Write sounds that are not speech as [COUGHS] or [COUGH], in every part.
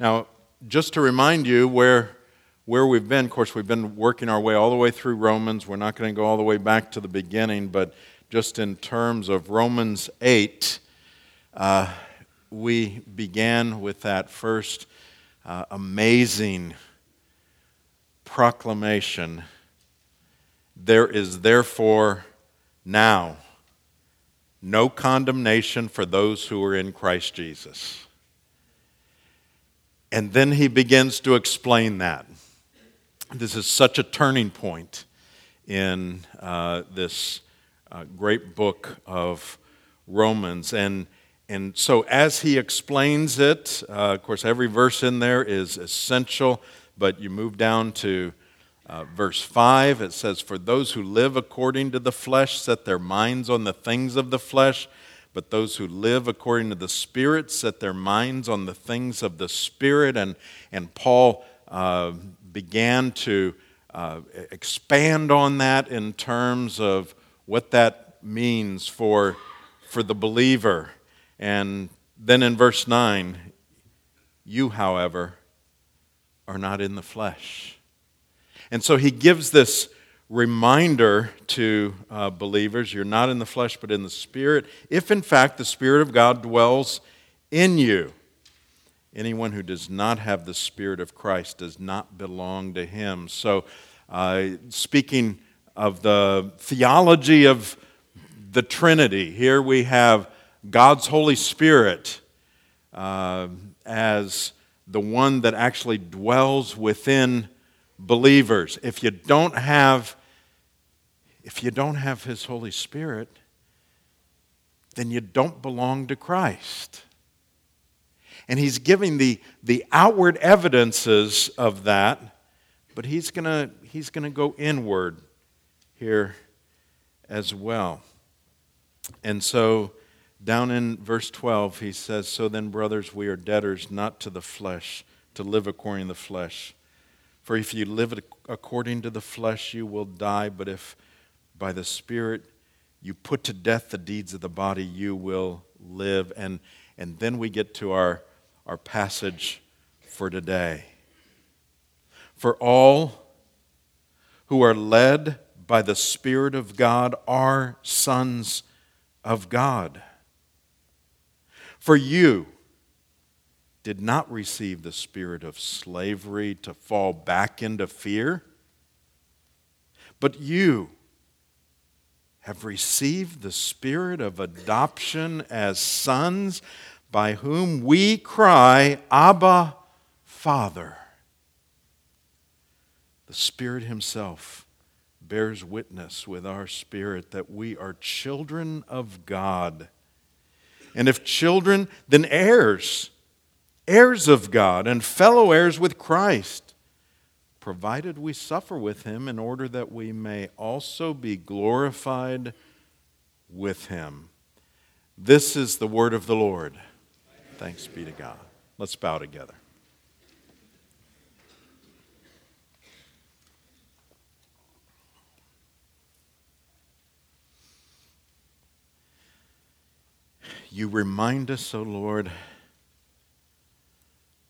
Now, just to remind you where, where we've been, of course, we've been working our way all the way through Romans. We're not going to go all the way back to the beginning, but just in terms of Romans 8, uh, we began with that first uh, amazing proclamation there is therefore now no condemnation for those who are in Christ Jesus. And then he begins to explain that. This is such a turning point in uh, this uh, great book of Romans. And, and so, as he explains it, uh, of course, every verse in there is essential, but you move down to uh, verse 5, it says, For those who live according to the flesh set their minds on the things of the flesh, but those who live according to the Spirit set their minds on the things of the Spirit. And, and Paul uh, began to uh, expand on that in terms of what that means for, for the believer. And then in verse 9, you, however, are not in the flesh and so he gives this reminder to uh, believers you're not in the flesh, but in the Spirit, if in fact the Spirit of God dwells in you. Anyone who does not have the Spirit of Christ does not belong to him. So, uh, speaking of the theology of the Trinity, here we have God's Holy Spirit uh, as the one that actually dwells within believers. If you don't have if you don't have his Holy Spirit, then you don't belong to Christ. And he's giving the, the outward evidences of that, but he's going he's to go inward here as well. And so, down in verse 12, he says, So then, brothers, we are debtors not to the flesh, to live according to the flesh. For if you live according to the flesh, you will die, but if by the Spirit you put to death the deeds of the body, you will live. And, and then we get to our, our passage for today. For all who are led by the Spirit of God are sons of God. For you, did not receive the spirit of slavery to fall back into fear, but you have received the spirit of adoption as sons, by whom we cry, Abba, Father. The Spirit Himself bears witness with our spirit that we are children of God. And if children, then heirs heirs of God and fellow heirs with Christ, provided we suffer with him in order that we may also be glorified with him. This is the word of the Lord. Thanks be to God. Let's bow together. You remind us, O oh Lord,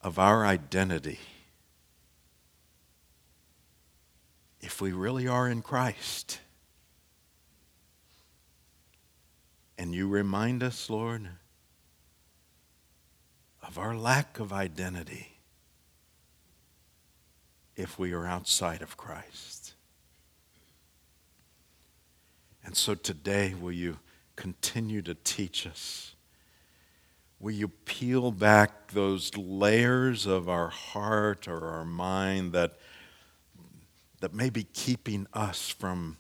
of our identity. If we really are in Christ. And you remind us, Lord, of our lack of identity if we are outside of Christ. And so today, will you continue to teach us? Will you peel back those layers of our heart or our mind that, that may be keeping us from,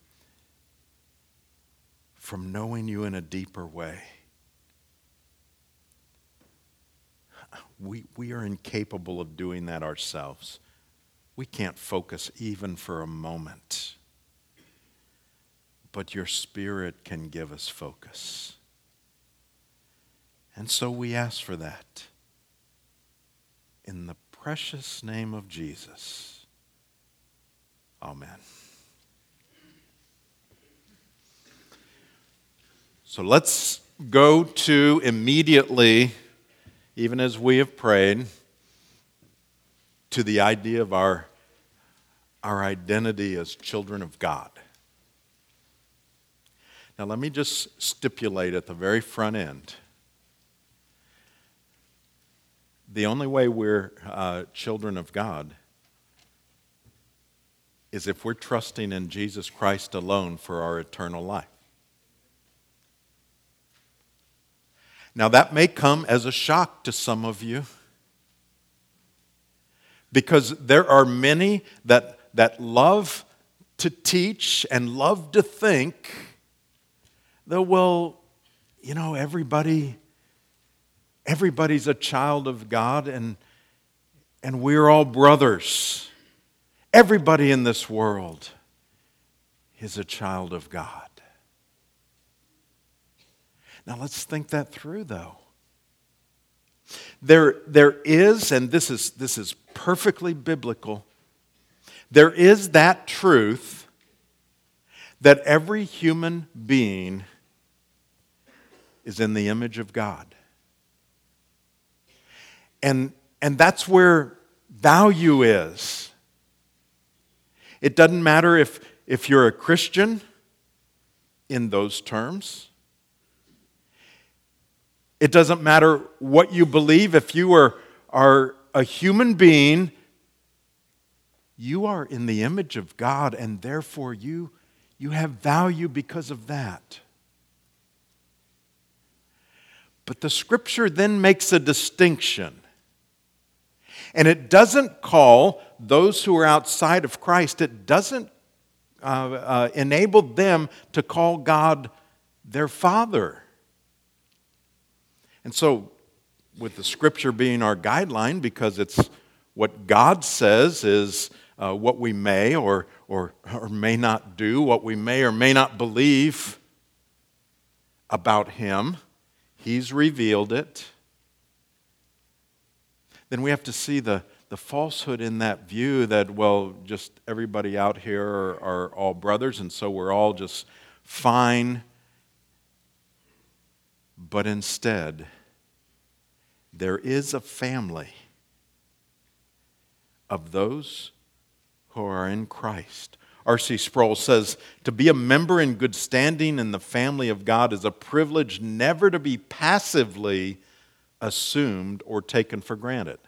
from knowing you in a deeper way? We, we are incapable of doing that ourselves. We can't focus even for a moment. But your Spirit can give us focus. And so we ask for that. In the precious name of Jesus. Amen. So let's go to immediately, even as we have prayed, to the idea of our, our identity as children of God. Now, let me just stipulate at the very front end the only way we're uh, children of God is if we're trusting in Jesus Christ alone for our eternal life. Now, that may come as a shock to some of you because there are many that, that love to teach and love to think that, well, you know, everybody, everybody's a child of God and, and we're all brothers. Everybody in this world is a child of God. Now let's think that through, though. There, there is, and this is, this is perfectly biblical, there is that truth that every human being is in the image of God. And, and that's where value is. It doesn't matter if, if you're a Christian in those terms. It doesn't matter what you believe. If you are, are a human being, you are in the image of God, and therefore you, you have value because of that. But the scripture then makes a distinction. And it doesn't call those who are outside of Christ, it doesn't uh, uh, enable them to call God their Father. And so, with the scripture being our guideline, because it's what God says is uh, what we may or, or, or may not do, what we may or may not believe about Him, He's revealed it then we have to see the, the falsehood in that view that, well, just everybody out here are, are all brothers, and so we're all just fine. But instead, there is a family of those who are in Christ. R.C. Sproul says to be a member in good standing in the family of God is a privilege never to be passively assumed or taken for granted.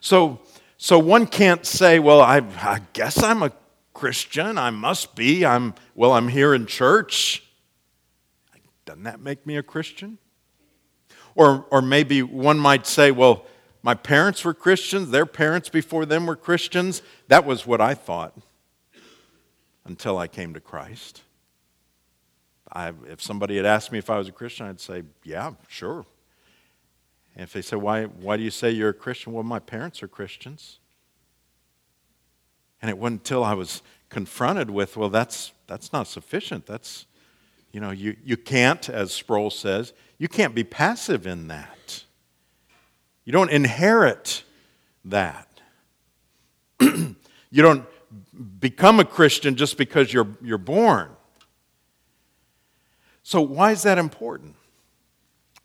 So, so one can't say, well, I, I guess I'm a Christian. I must be. I'm, well, I'm here in church. Doesn't that make me a Christian? Or, or maybe one might say, well, my parents were Christians, their parents before them were Christians. That was what I thought until I came to Christ. I, if somebody had asked me if I was a Christian, I'd say, yeah, sure. And if they say, why, why do you say you're a Christian? Well, my parents are Christians. And it wasn't until I was confronted with, well, that's, that's not sufficient. That's, you know, you, you can't, as Sproul says, you can't be passive in that. You don't inherit that. [CLEARS THROAT] you don't become a Christian just because you're, you're born. So, why is that important?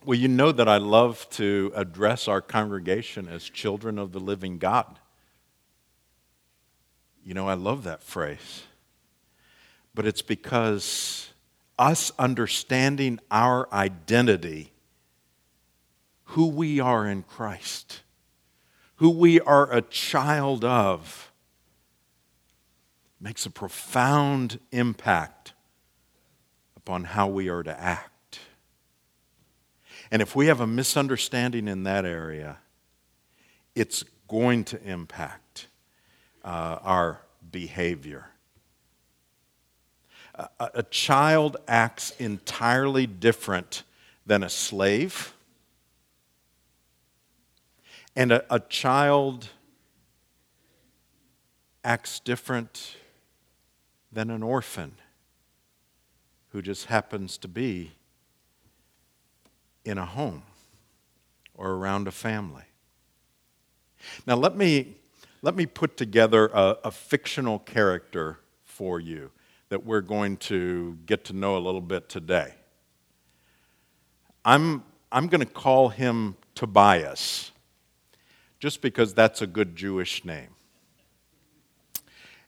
Well, you know that I love to address our congregation as children of the living God. You know, I love that phrase. But it's because us understanding our identity, who we are in Christ, who we are a child of, makes a profound impact upon how we are to act. And if we have a misunderstanding in that area, it's going to impact uh, our behavior. A, a child acts entirely different than a slave, and a, a child acts different than an orphan who just happens to be in a home or around a family. Now, let me, let me put together a, a fictional character for you that we're going to get to know a little bit today. I'm, I'm going to call him Tobias. just because that's a good Jewish name.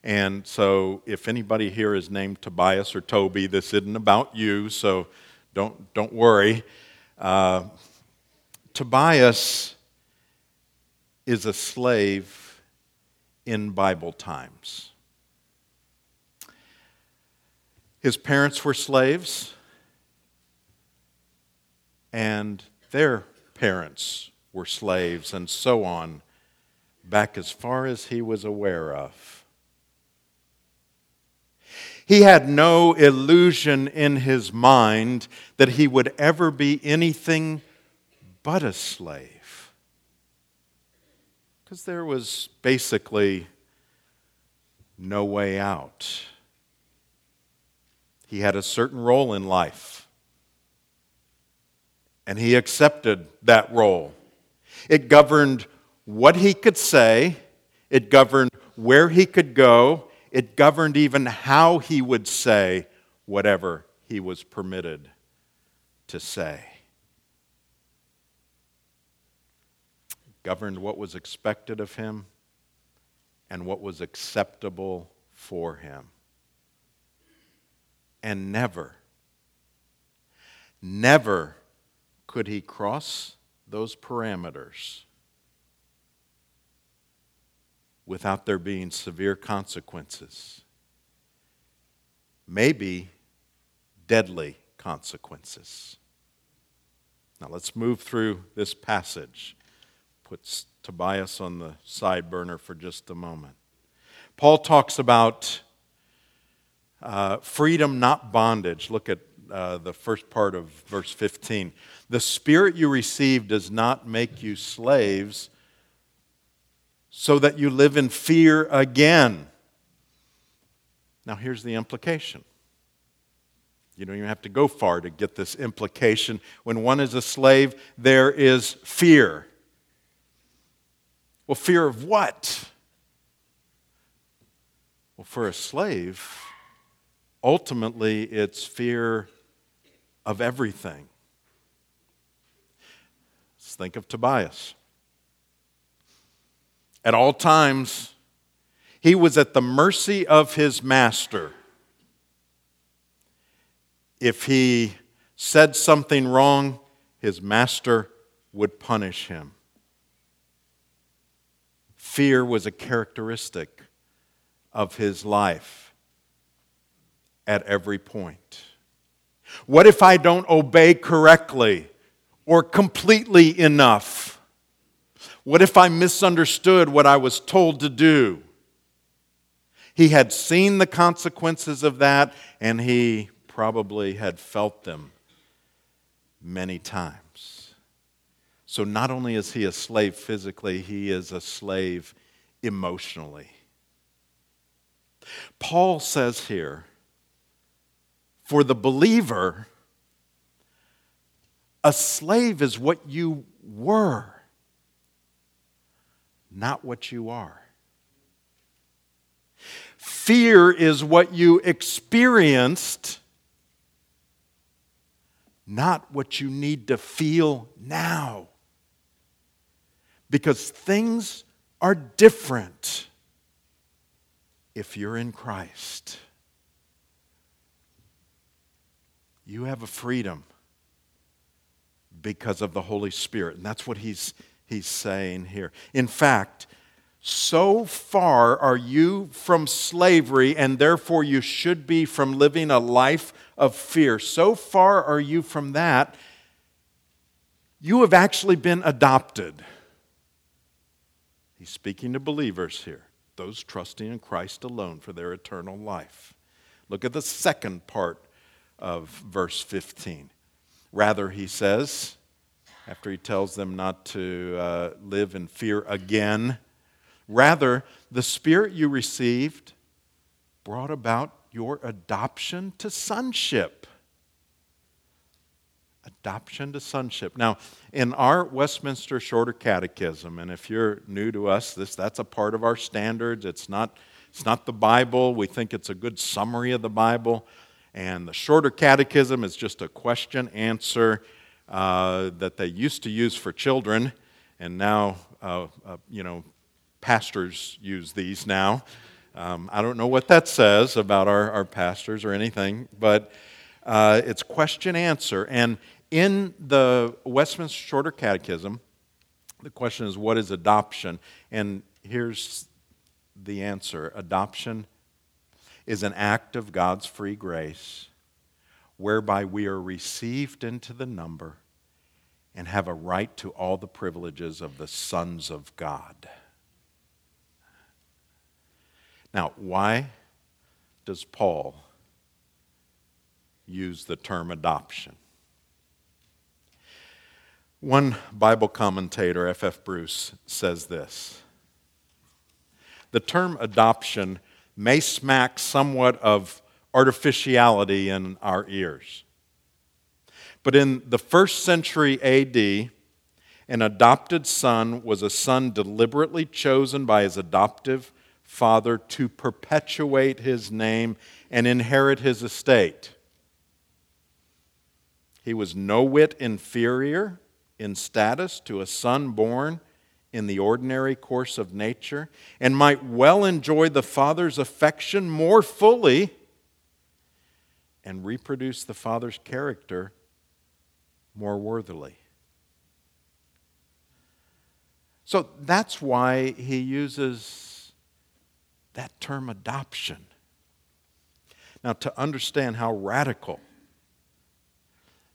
And so, if anybody here is named Tobias or Toby, this isn't about you, so don't, don't worry. Uh, Tobias is a slave in Bible times. His parents were slaves, and their parents were slaves, and so on, back as far as he was aware of. He had no illusion in his mind that he would ever be anything but a slave. Because there was basically no way out. He had a certain role in life, and he accepted that role. It governed what he could say, it governed where he could go, it governed even how he would say whatever he was permitted to say. It governed what was expected of him and what was acceptable for him. And never, never could he cross those parameters without there being severe consequences. Maybe deadly consequences. Now let's move through this passage. Puts Tobias on the side burner for just a moment. Paul talks about uh, freedom, not bondage. Look at uh, the first part of verse 15. The spirit you received does not make you slaves so that you live in fear again. Now, here's the implication. You don't even have to go far to get this implication. When one is a slave, there is fear. Well, fear of what? Well, for a slave, ultimately it's fear of everything. Let's think of Tobias. At all times, he was at the mercy of his master. If he said something wrong, his master would punish him. Fear was a characteristic of his life at every point. What if I don't obey correctly or completely enough? What if I misunderstood what I was told to do? He had seen the consequences of that, and he probably had felt them many times. So, not only is he a slave physically, he is a slave emotionally. Paul says here, for the believer, a slave is what you were not what you are. Fear is what you experienced, not what you need to feel now. Because things are different if you're in Christ. You have a freedom because of the Holy Spirit. And that's what he's he's saying here. In fact, so far are you from slavery, and therefore you should be from living a life of fear. So far are you from that, you have actually been adopted. He's speaking to believers here, those trusting in Christ alone for their eternal life. Look at the second part of verse 15. Rather, he says, after he tells them not to uh, live in fear again. Rather, the Spirit you received brought about your adoption to sonship. Adoption to sonship. Now, in our Westminster Shorter Catechism, and if you're new to us, this, that's a part of our standards. It's not, it's not the Bible. We think it's a good summary of the Bible. And the Shorter Catechism is just a question answer uh, that they used to use for children, and now uh, uh, you know, pastors use these now. Um, I don't know what that says about our, our pastors or anything, but uh, it's question answer. And in the Westminster Shorter Catechism, the question is, what is adoption? And here's the answer adoption is an act of God's free grace whereby we are received into the number and have a right to all the privileges of the sons of God. Now, why does Paul use the term adoption? One Bible commentator, F.F. F. Bruce, says this The term adoption may smack somewhat of artificiality in our ears. But in the first century AD, an adopted son was a son deliberately chosen by his adoptive father to perpetuate his name and inherit his estate. He was no whit inferior in status to a son born in the ordinary course of nature and might well enjoy the father's affection more fully and reproduce the father's character more worthily. So that's why he uses that term adoption. Now, to understand how radical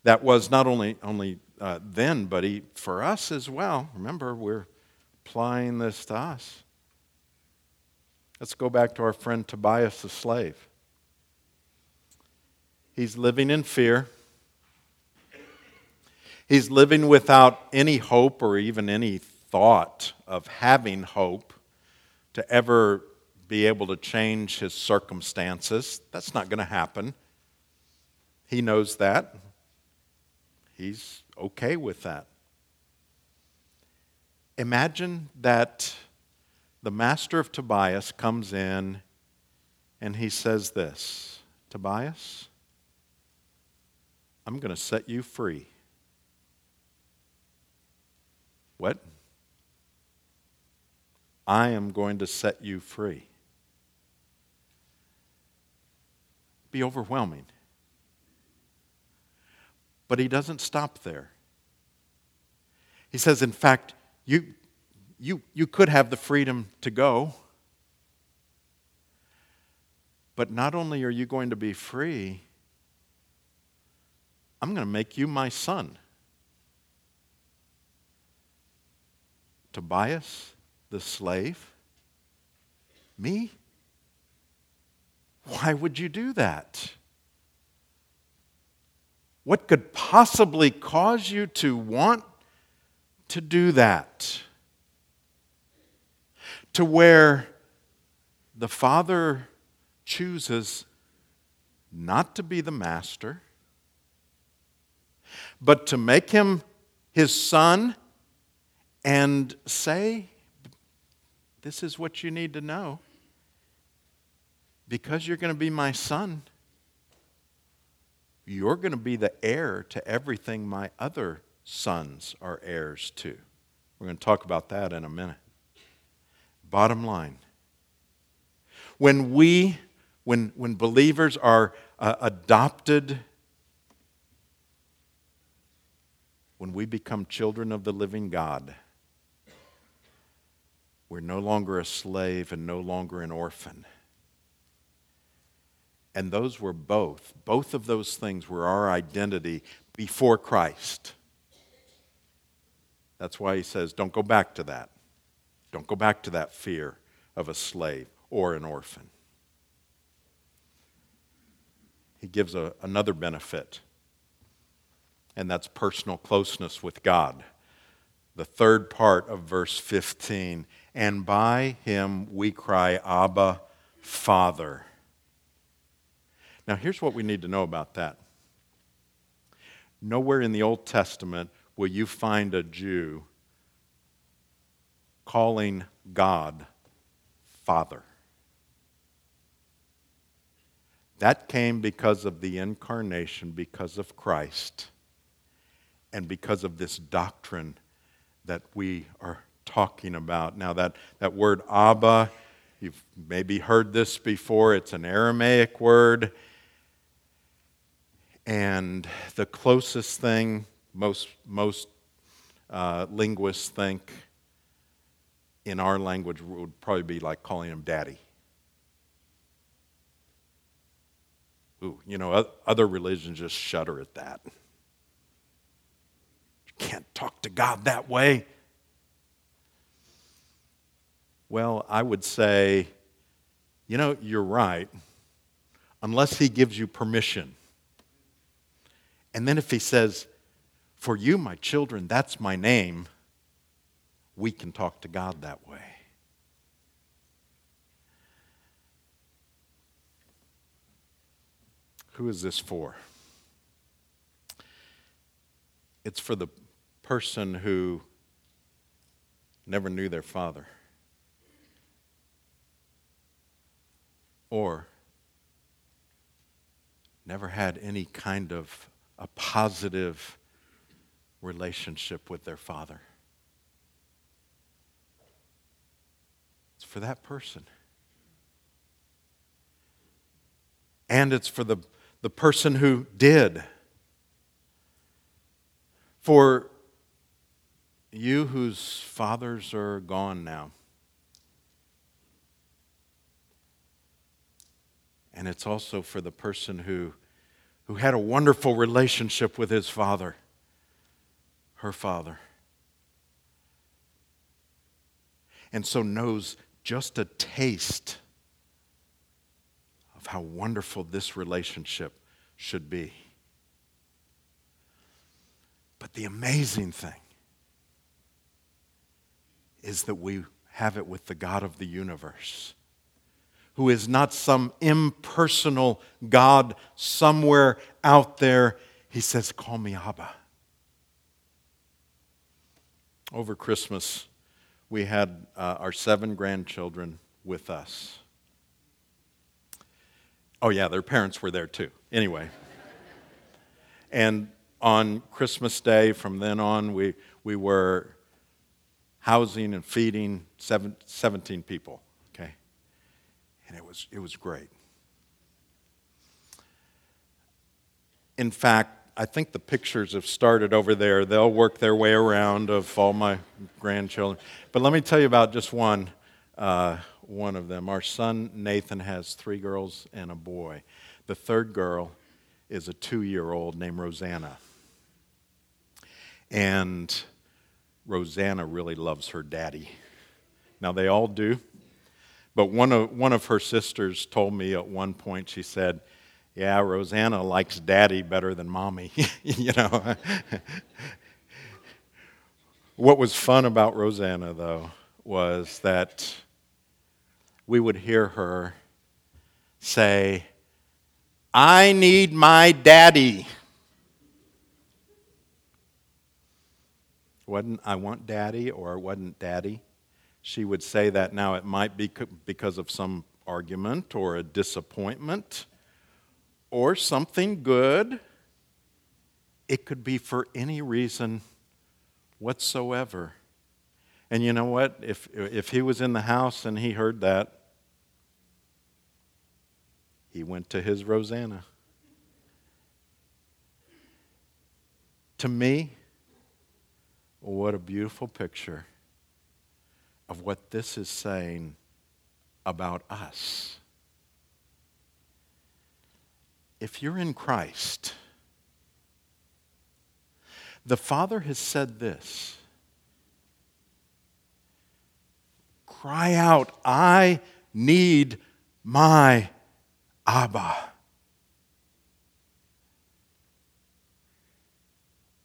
that was not only, only uh, then, but he, for us as well. Remember, we're applying this to us. Let's go back to our friend Tobias the slave. He's living in fear. He's living without any hope or even any thought of having hope to ever be able to change his circumstances. That's not going to happen. He knows that. He's okay with that. Imagine that the master of Tobias comes in and he says this Tobias, I'm going to set you free. What? I am going to set you free. Be overwhelming. But he doesn't stop there. He says, in fact, you, you, you could have the freedom to go, but not only are you going to be free, I'm going to make you my son. Tobias, the slave? Me? Why would you do that? What could possibly cause you to want to do that? To where the Father chooses not to be the master, but to make him his son and say, This is what you need to know. Because you're going to be my son, you're going to be the heir to everything my other sons are heirs to. We're going to talk about that in a minute. Bottom line when we, when, when believers are uh, adopted, when we become children of the living God, we're no longer a slave and no longer an orphan. And those were both, both of those things were our identity before Christ. That's why he says, don't go back to that. Don't go back to that fear of a slave or an orphan. He gives a, another benefit, and that's personal closeness with God. The third part of verse 15 and by him we cry, Abba, Father. Now, here's what we need to know about that. Nowhere in the Old Testament will you find a Jew calling God Father. That came because of the incarnation, because of Christ, and because of this doctrine that we are talking about. Now, that, that word Abba, you've maybe heard this before, it's an Aramaic word. And the closest thing most, most uh, linguists think in our language would probably be like calling him daddy. Ooh, you know, other religions just shudder at that. Can't talk to God that way. Well, I would say, you know, you're right, unless He gives you permission. And then if He says, For you, my children, that's my name, we can talk to God that way. Who is this for? It's for the person who never knew their father. Or never had any kind of a positive relationship with their father. It's for that person. And it's for the the person who did. For you whose fathers are gone now, and it's also for the person who, who had a wonderful relationship with his father, her father, and so knows just a taste of how wonderful this relationship should be. But the amazing thing is that we have it with the God of the universe, who is not some impersonal God somewhere out there. He says, Call me Abba. Over Christmas, we had uh, our seven grandchildren with us. Oh, yeah, their parents were there too. Anyway. and on Christmas Day, from then on, we, we were housing and feeding seven, 17 people, okay? And it was, it was great. In fact, I think the pictures have started over there. They'll work their way around of all my grandchildren. But let me tell you about just one. Uh, one of them. Our son Nathan has three girls and a boy. The third girl is a two year old named Rosanna. And Rosanna really loves her daddy. Now, they all do. But one of, one of her sisters told me at one point, she said, Yeah, Rosanna likes daddy better than mommy. [LAUGHS] you know. [LAUGHS] what was fun about Rosanna, though, was that we would hear her say, I need my daddy. Wasn't I want daddy or wasn't daddy? She would say that now it might be because of some argument or a disappointment or something good. It could be for any reason whatsoever. And you know what? If, if he was in the house and he heard that, he went to his Rosanna. To me, what a beautiful picture of what this is saying about us. If you're in Christ, the Father has said this Cry out, I need my Abba.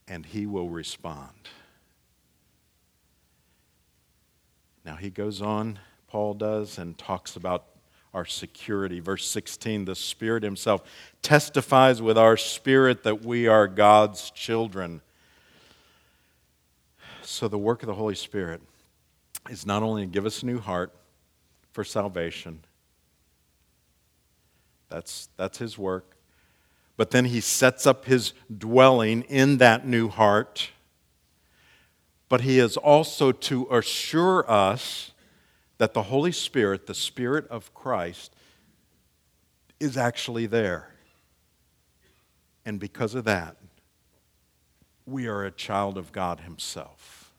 And he will respond. Now he goes on, Paul does, and talks about our security. Verse 16 the Spirit Himself testifies with our spirit that we are God's children. So, the work of the Holy Spirit is not only to give us a new heart for salvation, that's, that's his work. But then he sets up his dwelling in that new heart. But he is also to assure us that the Holy Spirit, the Spirit of Christ, is actually there. And because of that, we are a child of God Himself.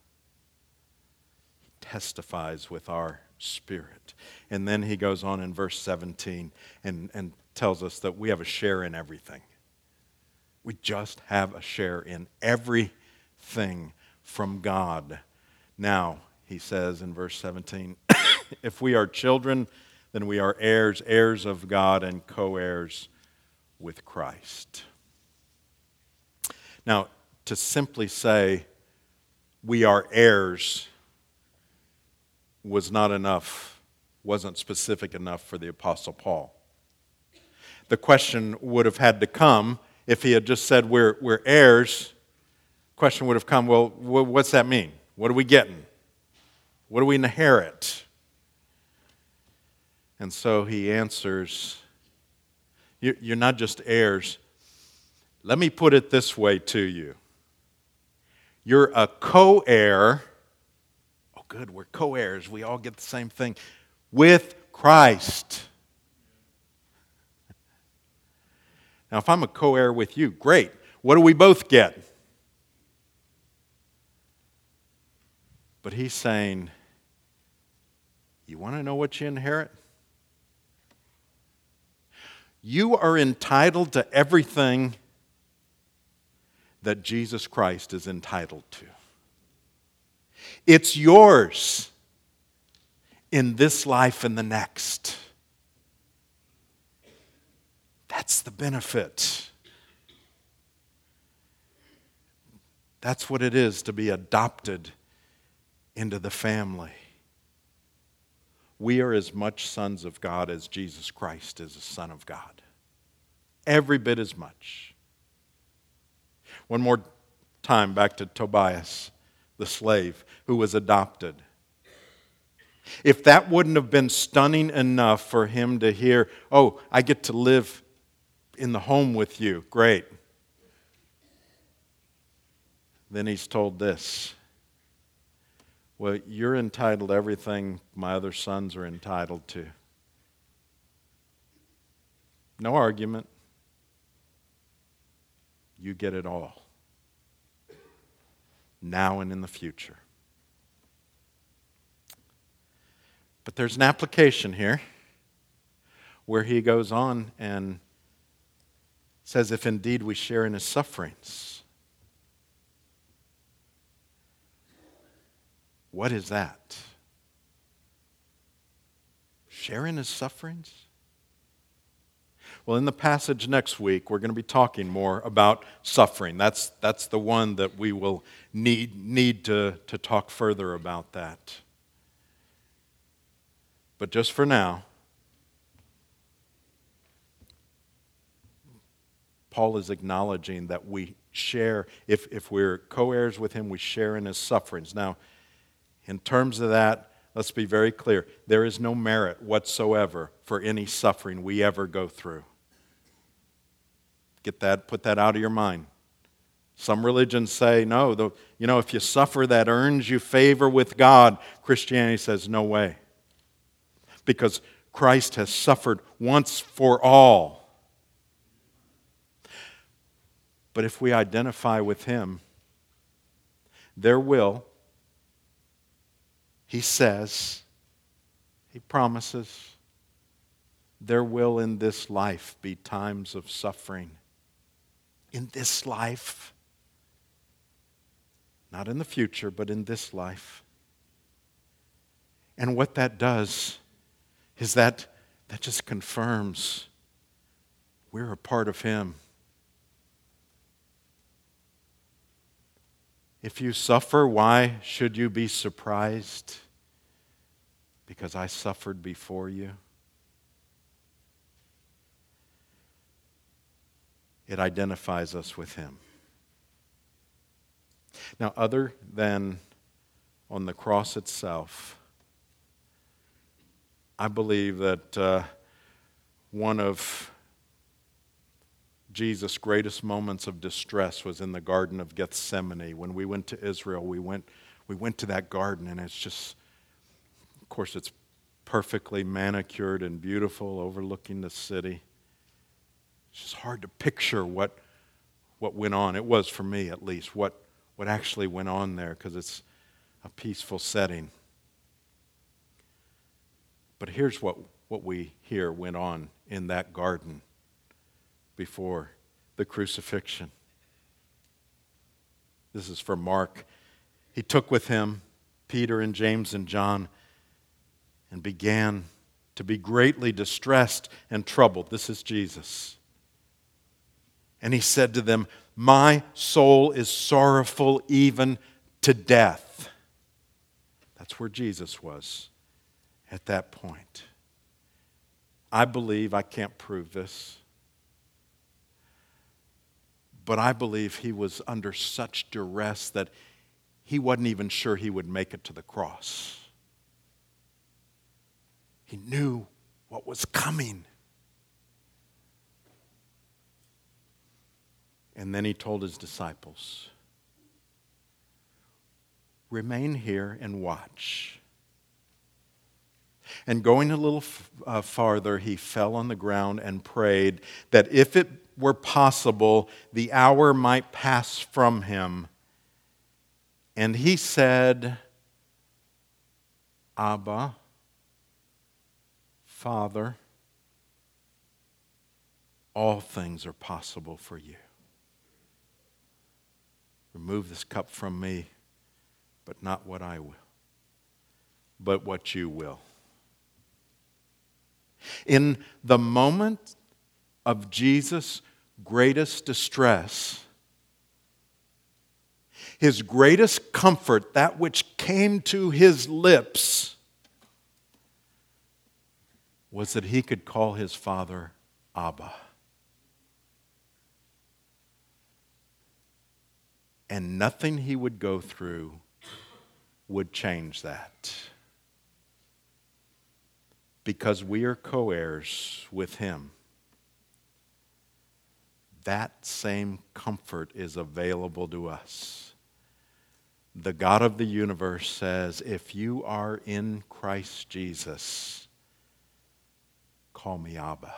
He testifies with our spirit. And then he goes on in verse 17 and, and tells us that we have a share in everything. We just have a share in everything from God. Now, he says in verse 17, [COUGHS] if we are children, then we are heirs, heirs of God, and co heirs with Christ. Now, to simply say we are heirs was not enough, wasn't specific enough for the Apostle Paul. The question would have had to come if he had just said we're, we're heirs. Question would have come, well, what's that mean? What are we getting? What do we inherit? And so he answers, You're not just heirs. Let me put it this way to you you're a co heir Oh, good. We're co heirs. We all get the same thing with Christ. Now, if I'm a co heir with you, great. What do we both get? But he's saying, You want to know what you inherit? You are entitled to everything that Jesus Christ is entitled to. It's yours in this life and the next. That's the benefit. That's what it is to be adopted into the family. We are as much sons of God as Jesus Christ is a son of God. Every bit as much. One more time back to Tobias the slave who was adopted. If that wouldn't have been stunning enough for him to hear, oh, I get to live in the home with you, great. Then he's told this Well, you're entitled to everything my other sons are entitled to. No argument. You get it all now and in the future. But there's an application here where he goes on and says, If indeed we share in his sufferings. What is that? Sharing his sufferings? Well, in the passage next week, we're going to be talking more about suffering. That's, that's the one that we will need, need to, to talk further about that. But just for now, Paul is acknowledging that we share, if, if we're co heirs with him, we share in his sufferings. Now, in terms of that, let's be very clear. There is no merit whatsoever for any suffering we ever go through. Get that, put that out of your mind. Some religions say, no, the, you know, if you suffer, that earns you favor with God. Christianity says, no way. Because Christ has suffered once for all. But if we identify with Him, there will, He says, He promises, there will in this life be times of suffering in this life. Not in the future, but in this life. And what that does is that that just confirms we're a part of Him. If you suffer, why should you be surprised? Because I suffered before you. it identifies us with Him. Now, other than on the cross itself, I believe that uh, one of Jesus' greatest moments of distress was in the Garden of Gethsemane. When we went to Israel, we went we went to that garden, and it's just, of course, it's perfectly manicured and beautiful, overlooking the city. It's just hard to picture what, what went on. It was for me, at least, what, what actually went on there, because it's a peaceful setting. But here's what, what we hear went on in that garden before the crucifixion. This is for Mark. He took with him Peter and James and John and began to be greatly distressed and troubled. This is Jesus. And he said to them, My soul is sorrowful even to death. That's where Jesus was at that point. I believe, I can't prove this, but I believe he was under such duress that he wasn't even sure he would make it to the cross. He knew what was coming. And then he told his disciples, Remain here and watch. And going a little uh, farther, he fell on the ground and prayed that if it were possible, the hour might pass from him. And he said, Abba, Father, all things are possible for you. Remove this cup from me, but not what I will, but what you will. In the moment of Jesus' greatest distress, his greatest comfort, that which came to his lips, was that he could call his father Abba. And nothing he would go through would change that because we are co heirs with Him. That same comfort is available to us. The God of the universe says, If you are in Christ Jesus, call me Abba.